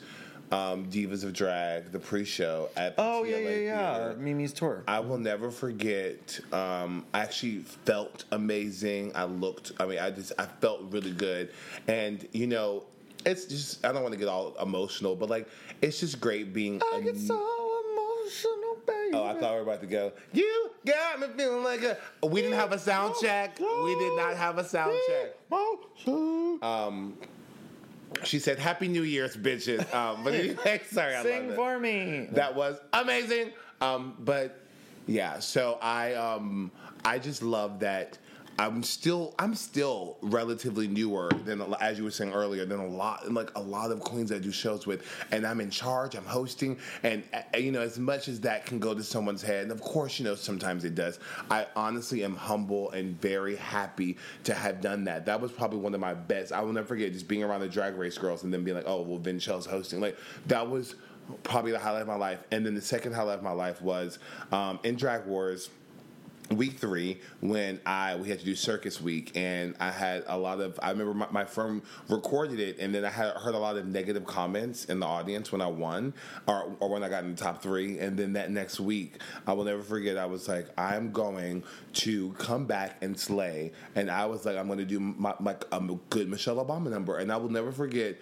um, Divas of Drag, the pre-show at the Oh yeah, TLA yeah, yeah. Theater, Mimi's tour. I will never forget. Um, I actually felt amazing. I looked. I mean, I just I felt really good, and you know, it's just I don't want to get all emotional, but like it's just great being. I a get so emotional, baby. Oh, I thought we were about to go. You got me feeling like a. We didn't have a sound check. We did not have a sound check. Um, she said, "Happy New Year's, bitches." Um, but anyway, sorry, I Sing for me. That was amazing. Um, but yeah, so I um, I just love that. I'm still I'm still relatively newer than as you were saying earlier than a lot like a lot of queens I do shows with, and I'm in charge. I'm hosting, and uh, you know as much as that can go to someone's head, and of course you know sometimes it does. I honestly am humble and very happy to have done that. That was probably one of my best. I will never forget just being around the drag race girls and then being like, oh well, Vinchelle's hosting. Like that was probably the highlight of my life. And then the second highlight of my life was um, in Drag Wars week three when I we had to do circus week and I had a lot of I remember my, my firm recorded it and then I had heard a lot of negative comments in the audience when I won or, or when I got in the top three and then that next week I will never forget I was like I'm going to come back and slay and I was like I'm going to do my, my a good Michelle Obama number and I will never forget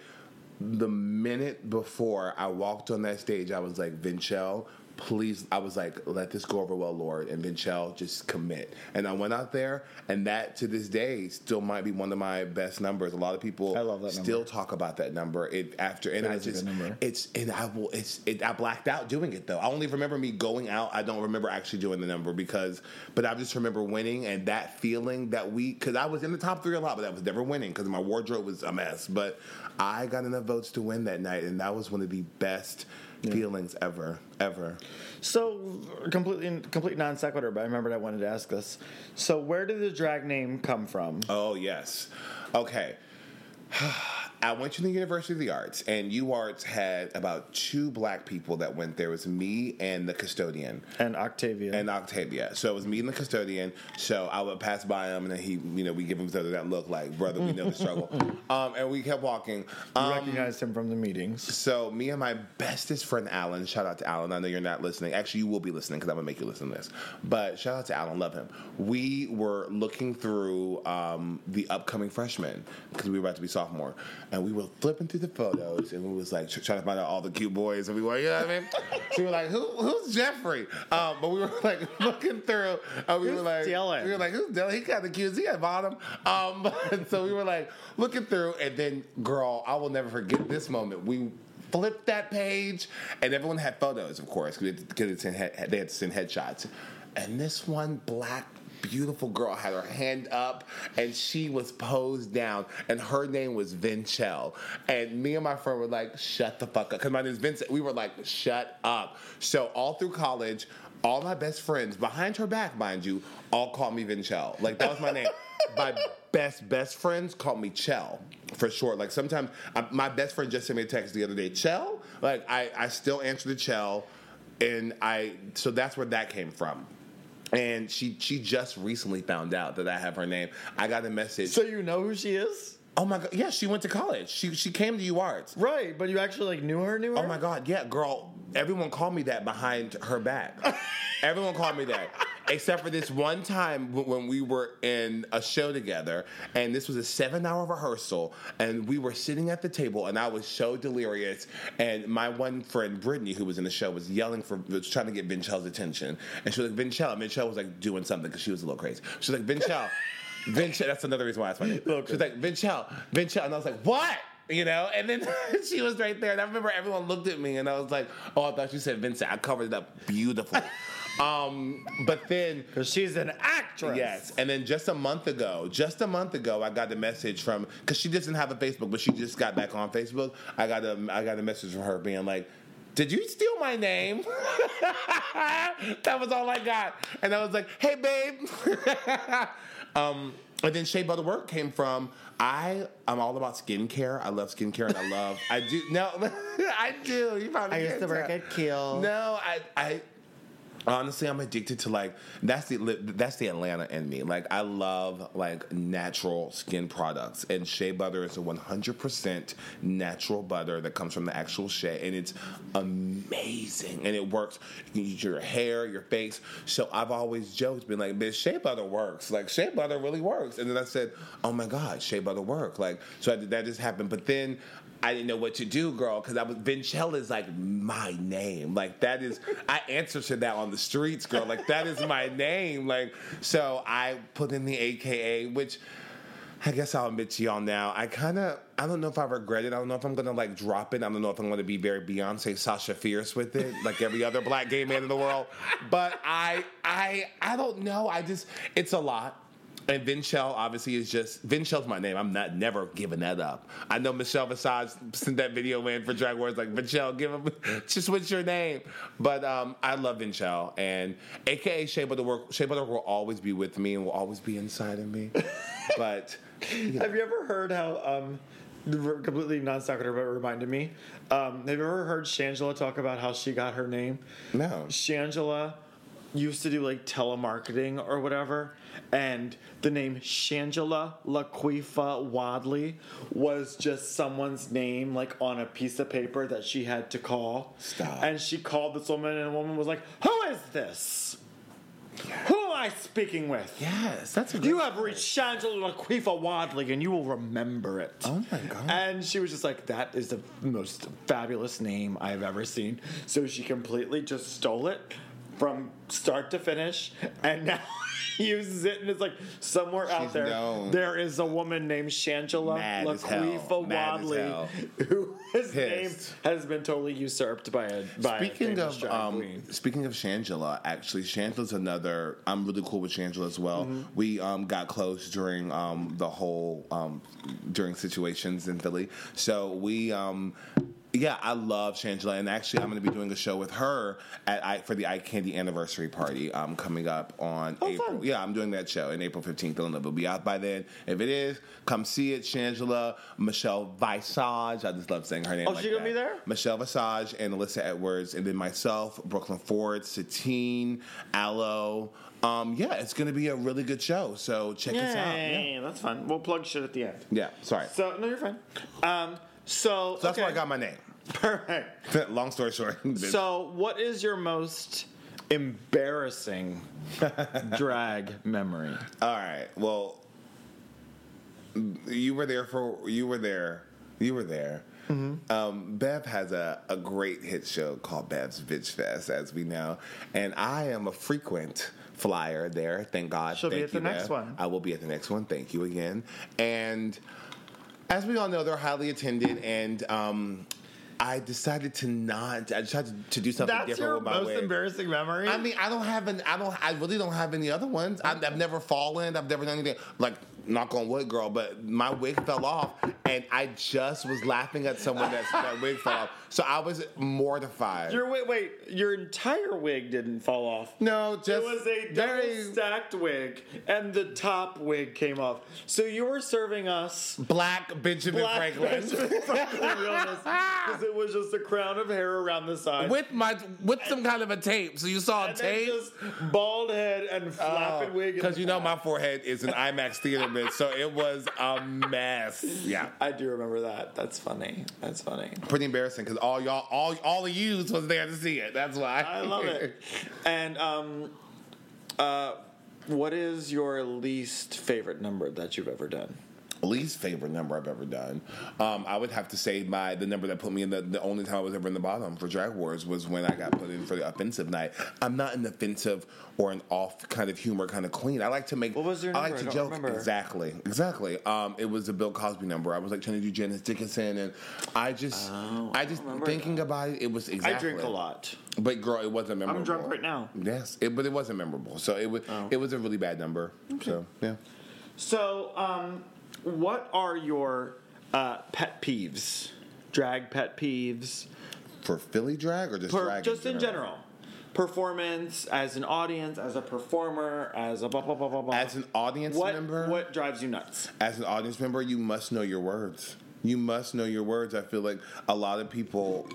the minute before I walked on that stage, I was like, Vinchelle, please. I was like, let this go over well, Lord. And Vinchelle, just commit. And I went out there, and that to this day still might be one of my best numbers. A lot of people I love that still number. talk about that number. It after, and It I just, it's, and I will, it's, it, I blacked out doing it though. I only remember me going out. I don't remember actually doing the number because, but I just remember winning and that feeling that we, because I was in the top three a lot, but I was never winning because my wardrobe was a mess. But I got enough votes to win that night, and that was one of the best feelings ever, ever. So completely complete non sequitur, but I remembered I wanted to ask this. So where did the drag name come from? Oh yes, okay. I went to the University of the Arts, and UArts had about two black people that went there. It was me and the custodian. And Octavia. and Octavia. So it was me and the custodian. So I would pass by him, and then he, you know, we give him each other that look, like brother, we know the struggle. Um, and we kept walking. you Um, recognized him from the meetings. so me and my bestest friend Alan, shout out to Alan. I know you're not listening. Actually, you will be listening because I'm gonna make you listen to this. But shout out to Alan, love him. We were looking through um, the upcoming freshmen because we were about to be sophomore, and we were flipping through the photos, and we was like trying to find out all the cute boys, and we were, you know what I mean? so we were like, Who, who's Jeffrey? Um, but we were like looking through, and we Who's were like, Dylan? we were like, who's Dylan? He got the cute, he got bottom. Um, and so we were like looking through, and then, girl, I will never forget this moment. We flipped that page, and everyone had photos, of course, because they had to send headshots. And this one black beautiful girl had her hand up and she was posed down and her name was Vinchelle. And me and my friend were like, shut the fuck up. Because my name is Vincent. We were like, shut up. So all through college, all my best friends, behind her back, mind you, all called me Vinchelle. Like that was my name. my best best friends call me Chell for short. Like sometimes I, my best friend just sent me a text the other day, Chell. Like I I still answer the Chell, and I so that's where that came from. And she she just recently found out that I have her name. I got a message. So you know who she is? oh my god, yeah, she went to college. She she came to UArts. Right, but you actually like knew her, knew her. Oh my god, yeah, girl. Everyone called me that behind her back. Everyone called me that, except for this one time when we were in a show together, and this was a seven-hour rehearsal, and we were sitting at the table, and I was so delirious, and my one friend Brittany, who was in the show, was yelling for, was trying to get Vinchelle's attention, and she was like, Vinchelle, and Vinchelle was like doing something because she was a little crazy. She was like, Vinchelle. Vinchelle, that's another reason why it's funny. Okay. She was like, Vinchelle, Vinchelle. And I was like, what? You know? And then she was right there. And I remember everyone looked at me and I was like, oh, I thought you said Vincent. I covered it up beautifully. um, but then Because she's an actress. Yes, and then just a month ago, just a month ago, I got a message from because she doesn't have a Facebook, but she just got back on Facebook. I got a I got a message from her being like, "Did you steal my name?" that was all I got, and I was like, "Hey, babe." um, and then Shea Butter Work came from I. I'm all about skincare. I love skincare, and I love. I do no, I do. You probably I used to work at Keel. No, I, I honestly, I'm addicted to like that's the that's the Atlanta in me. Like I love like natural skin products, and shea butter is a 100% natural butter that comes from the actual shea, and it's amazing, and it works. You can use your hair, your face. So I've always joked, been like, "Bitch, shea butter works. Like shea butter really works." And then I said, "Oh my God, shea butter work!" Like so I, that just happened, but then. I didn't know what to do, girl, because I was Vinchelle is like my name. Like that is I answer to that on the streets, girl. Like that is my name. Like so I put in the AKA, which I guess I'll admit to y'all now. I kind of I don't know if I regret it. I don't know if I'm gonna like drop it. I don't know if I'm gonna be very Beyonce, Sasha Fierce with it, like every other black gay man in the world. But I I I don't know. I just it's a lot. And Vinchelle obviously is just Vinchelle's my name. I'm not never giving that up. I know Michelle Visage sent that video in for Drag Wars like Vinchelle, give him just what's your name. But um, I love Vinchelle and AKA Shea Butter Work. Shea Butter will always be with me and will always be inside of me. but Have you ever heard how um, completely non sequitur, but it reminded me? Um, have you ever heard Shangela talk about how she got her name? no, Shangela used to do like telemarketing or whatever, and the name Shangela Laquifa Wadley was just someone's name like on a piece of paper that she had to call. Stop. And she called this woman, and the woman was like, "Who is this? Who am I speaking with?" yes, that's a You have reached Shangela Laquifa Wadley, and you will remember it. Oh my God. And she was just like, "That is the most fabulous name I've ever seen." So she completely just stole it from start to finish, and now he uses it, and it's like somewhere out there known. there is a woman named Shangela Mad as hell. Laquifa Wadley, who his name has been totally usurped by a by Speaking a of um, speaking of Shangela, actually, Shangela's another. I'm really cool with Shangela as well. Mm-hmm. We um, got close during um, the whole um, during situations in Philly. So we. Yeah, I love Shangela, and actually, I'm going to be doing a show with her at I, for the Eye Candy anniversary party um, coming up on Oh, April. fun. Yeah, I'm doing that show in April 15th. I don't it'll be out by then. If it is, come see it. Shangela, Michelle Visage. I just love saying her name. Oh, like she gonna that. be there? Michelle Visage and Alyssa Edwards, and then myself, Brooklyn Ford, Satine, Aloe. Um, yeah, it's going to be a really good show. So check us out. Yeah. That's fun. We'll plug shit at the end. yeah, sorry. So So no, you're fine. Um, so, that's okay. where I got my name. Perfect. Long story short. So, what is your most embarrassing drag memory? all right. Well, you were there for you were there You were there. Mm-hmm. Um, Bev has a, a great hit show called Bev's Bitch Fest, as we know, and I am a frequent flyer there. Thank God. She'll be Thank at the you, next Bev. one. I will be at the next one. Thank you again. And as we all know, they're highly attended, and um, I decided to not. I decided to do something That's different your with my most embarrassing memory. I mean, I don't have an. I don't. I really don't have any other ones. I've, I've never fallen. I've never done anything like knock on wood, girl. But my wig fell off, and I just was laughing at someone that that wig fell off. So I was mortified. your wait, wait, your entire wig didn't fall off. no, just It was a double very stacked wig, and the top wig came off. So you were serving us black Benjamin black Franklin. because it was just a crown of hair around the side. With my with some kind of a tape, so you saw a tape. just bald head and flapping oh, wig. Because you know my forehead is an IMAX theater so it was a mess. Yeah, I do remember that. That's funny. That's funny. pretty embarrassing because all y'all, all all of yous was there to see it. That's why I love it. And um, uh, what is your least favorite number that you've ever done? Least favorite number I've ever done. Um, I would have to say my the number that put me in the the only time I was ever in the bottom for Drag Wars was when I got put in for the offensive night. I'm not an offensive or an off kind of humor kind of queen. I like to make. What was your I like number? to I don't joke. remember. Exactly, exactly. Um, it was the Bill Cosby number. I was like trying to do Janice Dickinson, and I just, Oh, I just thinking about it. It was exactly. I drink a lot. But girl, it wasn't memorable. I'm drunk right now. Yes, it, but it wasn't memorable. So it was. Oh. It was a really bad number. So yeah. So, um, what are your uh, pet peeves? Drag pet peeves? For Philly drag or just Per- drag? just in general. Performance, as an audience, as a performer, as a blah blah blah blah blah. As an audience what, member, What drives you nuts? as an audience member, you must know your words. You must know your words. I feel like a lot of people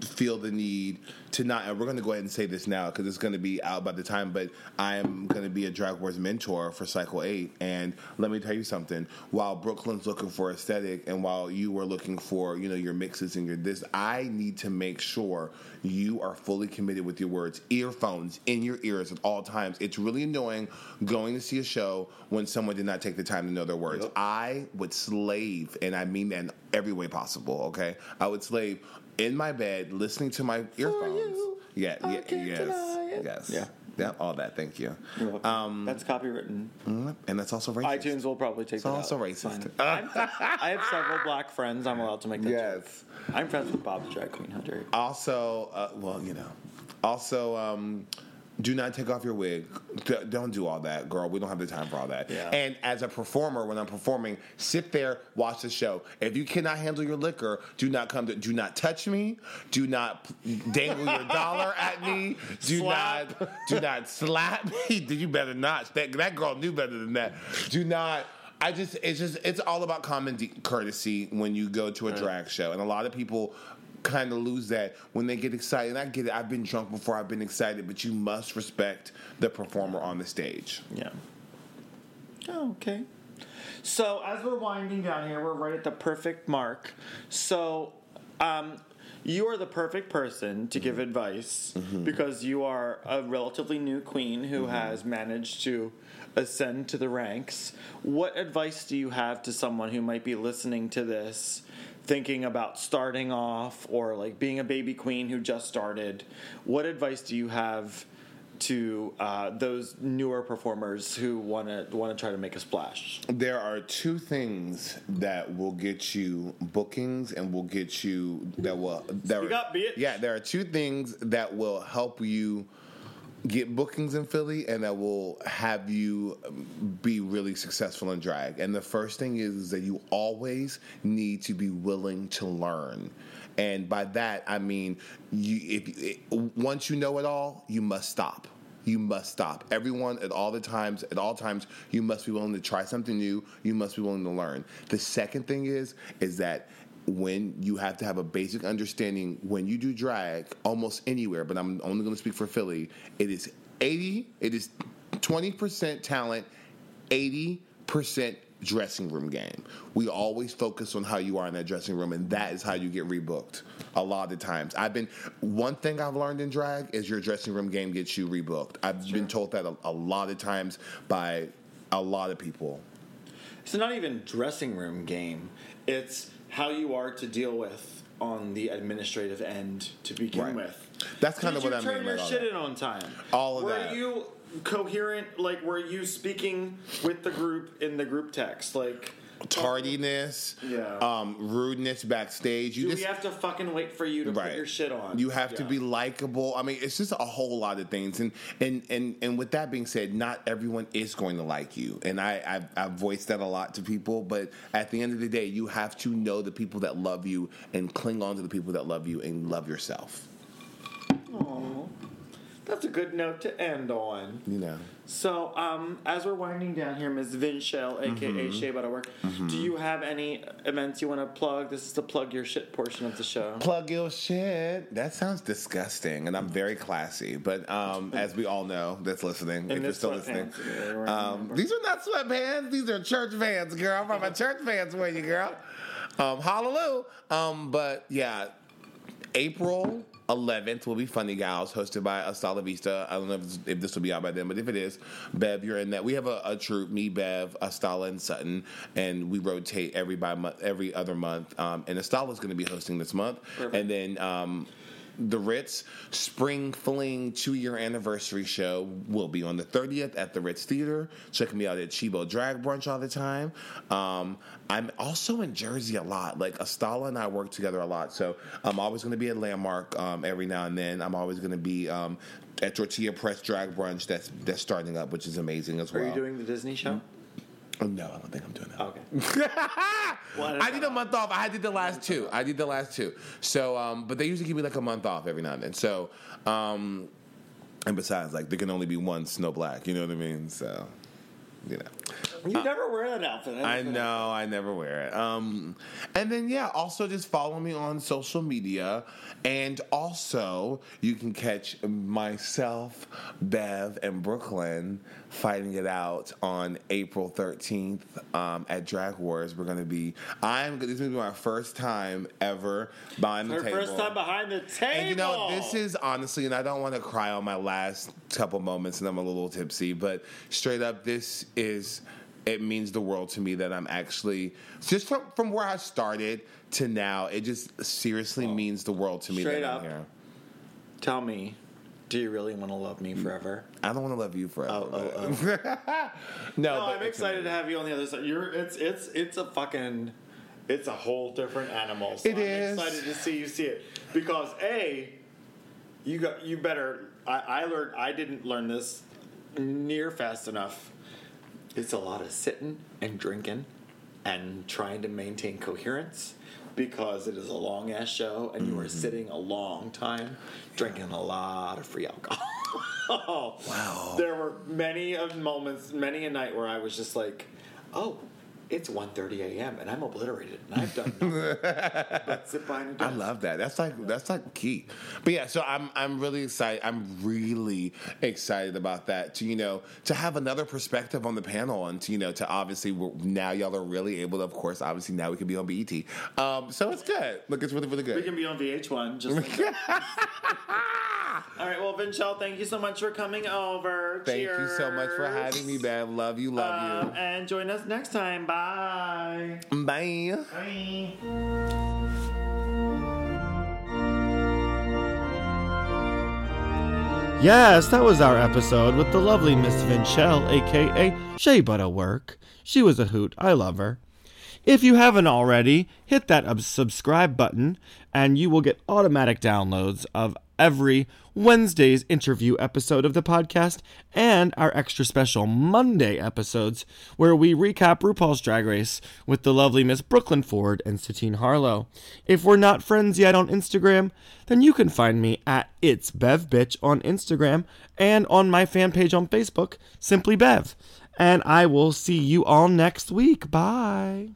feel the need to not, and we're going to go ahead and say this now because it's going to be out by the time, but I am going to be a Drag Wars mentor for Cycle 8. And let me tell you something while Brooklyn's looking for aesthetic and while you were looking for, you know, your mixes and your this, I need to make sure you are fully committed with your words. Earphones in your ears at all times. It's really annoying going to see a show when someone did not take the time to know their words. I would slave, and I mean that in every way possible, okay? I would slave in my bed listening to my earphones. you, yeah, I yeah, yes. Yes. Yeah. Yeah, all that. Thank you. Um, That's copywritten. Mm, And that's also racist. iTunes will probably take It's that also out. racist. Fine. I'm- have several black friends. I'm allowed to make that joke. Yes. I'm friends with Bob the drag queen. How dare you? Also, uh, well, you know, also, um, do not take off your wig. D- don't do all that, girl. We don't have the time for all that. Yeah. And as a performer, when I'm performing, sit there, watch the show. If you cannot handle your liquor, do not come to. Do not touch me. Do not dangle your dollar at me. Do Slap. not. Do not slap me. You better not. That that girl knew better than that. Do not. I just, it's just, it's all about common de- courtesy when you go to a drag show, and a lot of people kind of lose that when they get excited. And I get it. I've been drunk before. I've been excited, but you must respect the performer on the stage. Yeah. Oh, okay. So as we're winding down here, we're right at the perfect mark. So, um, you are the perfect person to give mm-hmm. advice mm-hmm. because you are a relatively new queen who mm-hmm. has managed to ascend to the ranks. What advice do you have to someone who might be listening to this, thinking about starting off or like being a baby queen who just started? What advice do you have? to uh, those newer performers who want to want to try to make a splash. There are two things that will get you bookings and will get you that will that Speak up, bitch. yeah. There are two things that will help you get bookings in Philly and that will have you um, be really successful in drag. And the first thing is that you always need to be willing to learn. And by that I mean you if once you know it all, you must stop. You must stop. Everyone at all the times, at all times, you must be willing to try something new. You must be willing to learn. The second thing is is that when you have to have a basic understanding when you do drag almost anywhere, but I'm only going to speak for Philly, it is 80, it is 20% talent, 80% dressing room game. We always focus on how you are in that dressing room, and that is how you get rebooked a lot of times. I've been, one thing I've learned in drag is your dressing room game gets you rebooked. I've been told that a, a lot of times by a lot of people. it's not even dressing room game. It's how you are to deal with on the administrative end to begin Right. with. That's kind Did of what you I turn mean. your by all shit that. in on time? All of were that. you coherent? Like, were you speaking with the group in the group text? Like, Tardiness, Yeah. um, rudeness backstage. You do just we have to fucking wait for you to right. put your shit on? You have to be likable. I mean, it's just a whole lot of things. And and and and with that being said, not everyone is going to like you. And I I've, I've voiced that a lot to people. But at the end of the day, you have to know the people that love you and cling on to the people that love you and love yourself. That's a good note to end on. You know. So, um, as we're winding down here, Ms. Vinchelle, aka Mm-hmm. Shea Butterwork, do you have any events you want to plug? This is the plug your shit portion of the show. Plug your shit. That sounds disgusting, and I'm very classy. But um, as we all know, that's listening. if you're still listening, sweatpants, yeah, we're um, these are not sweatpants. These are church vans, girl. I'm my church vans for you, girl. Um, hallelujah. Um, but yeah, April 11th will be Funny Gals, hosted by Astala Vista. I don't know if, if this will be out by then, but if it is, Bev, you're in that. We have a, a troupe, me, Bev, Astala, and Sutton, and we rotate every by month, every other month. Um, and Astala is going to be hosting this month, and then. Um, the Ritz Spring Fling two year anniversary show will be on the 30th at the Ritz Theater. Check me out at Chibo Drag Brunch all the time. Um, I'm also in Jersey a lot. Like Astala and I work together a lot. So I'm always going to be at Landmark um, every now and then. I'm always going to be um, at Tortilla Press Drag Brunch that's that's starting up, which is amazing as well. Are you doing the Disney show? Oh, no, I don't think I'm doing that. Okay. Well, I did a month off. I did the last two. I did the last two. So, um, but they usually give me like a month off every now and then. So, um, and besides, like there can only be one Snow Black. You know what I mean? So, you know. You never wear that outfit. I know, I never wear it. Um, and then yeah, also just follow me on social media, and also you can catch myself, Bev, and Brooklyn fighting it out on April thirteenth um, at Drag Wars. We're gonna be. I'm. This is gonna be my first time ever behind the table. first time behind the table. And you know, this is honestly, and I don't want to cry on my last couple moments, and I'm a little tipsy, but straight up, this is. It means the world to me that I'm actually just from from where I started to now. It just seriously means the world to me Straight that up. I'm here. Tell me, do you really want to love me forever? I don't want to love you forever. Oh, oh, but- oh. no, No, I'm excited to have you on the other side. You're it's it's it's a fucking it's a whole different animal. So It I'm is. excited to see you see it because a you got you better. I, I learned I didn't learn this near fast enough. It's a lot of sitting and drinking and trying to maintain coherence because it is a long ass show and you are mm-hmm. sitting a long time drinking a lot of free alcohol. wow. There were many of moments, many a night where I was just like, "Oh, it's 1:30 a.m. and I'm obliterated and I've done nothing but sit behind a I desk." love that. That's like that's like key. But yeah, so I'm I'm really excited. I'm really excited about that. To you know to have another perspective on the panel and to you know to obviously we're, now y'all are really able to. Of course, obviously now we can be on BET. Um, so it's good. Look, it's really really good. We can be on VH1 just like. All right, well, Vinchelle, thank you so much for coming over. Thank you so much for having me, Bev. Love you, love you. and join us next time. Bye. You. Bye. Bye. Yes, that was our episode with the lovely Miss Vinchelle, aka Shea Butter Work. She was a hoot. I love her. If you haven't already, hit that uh, subscribe button and you will get automatic downloads of every Wednesday's interview episode of the podcast and our extra special Monday episodes where we recap RuPaul's Drag Race with the lovely Miss Brooklyn Ford and Satine Harlow. If we're not friends yet on Instagram, then you can find me at It's Bev Bitch on Instagram and on my fan page on Facebook, Simply Bev. And I will see you all next week. Bye.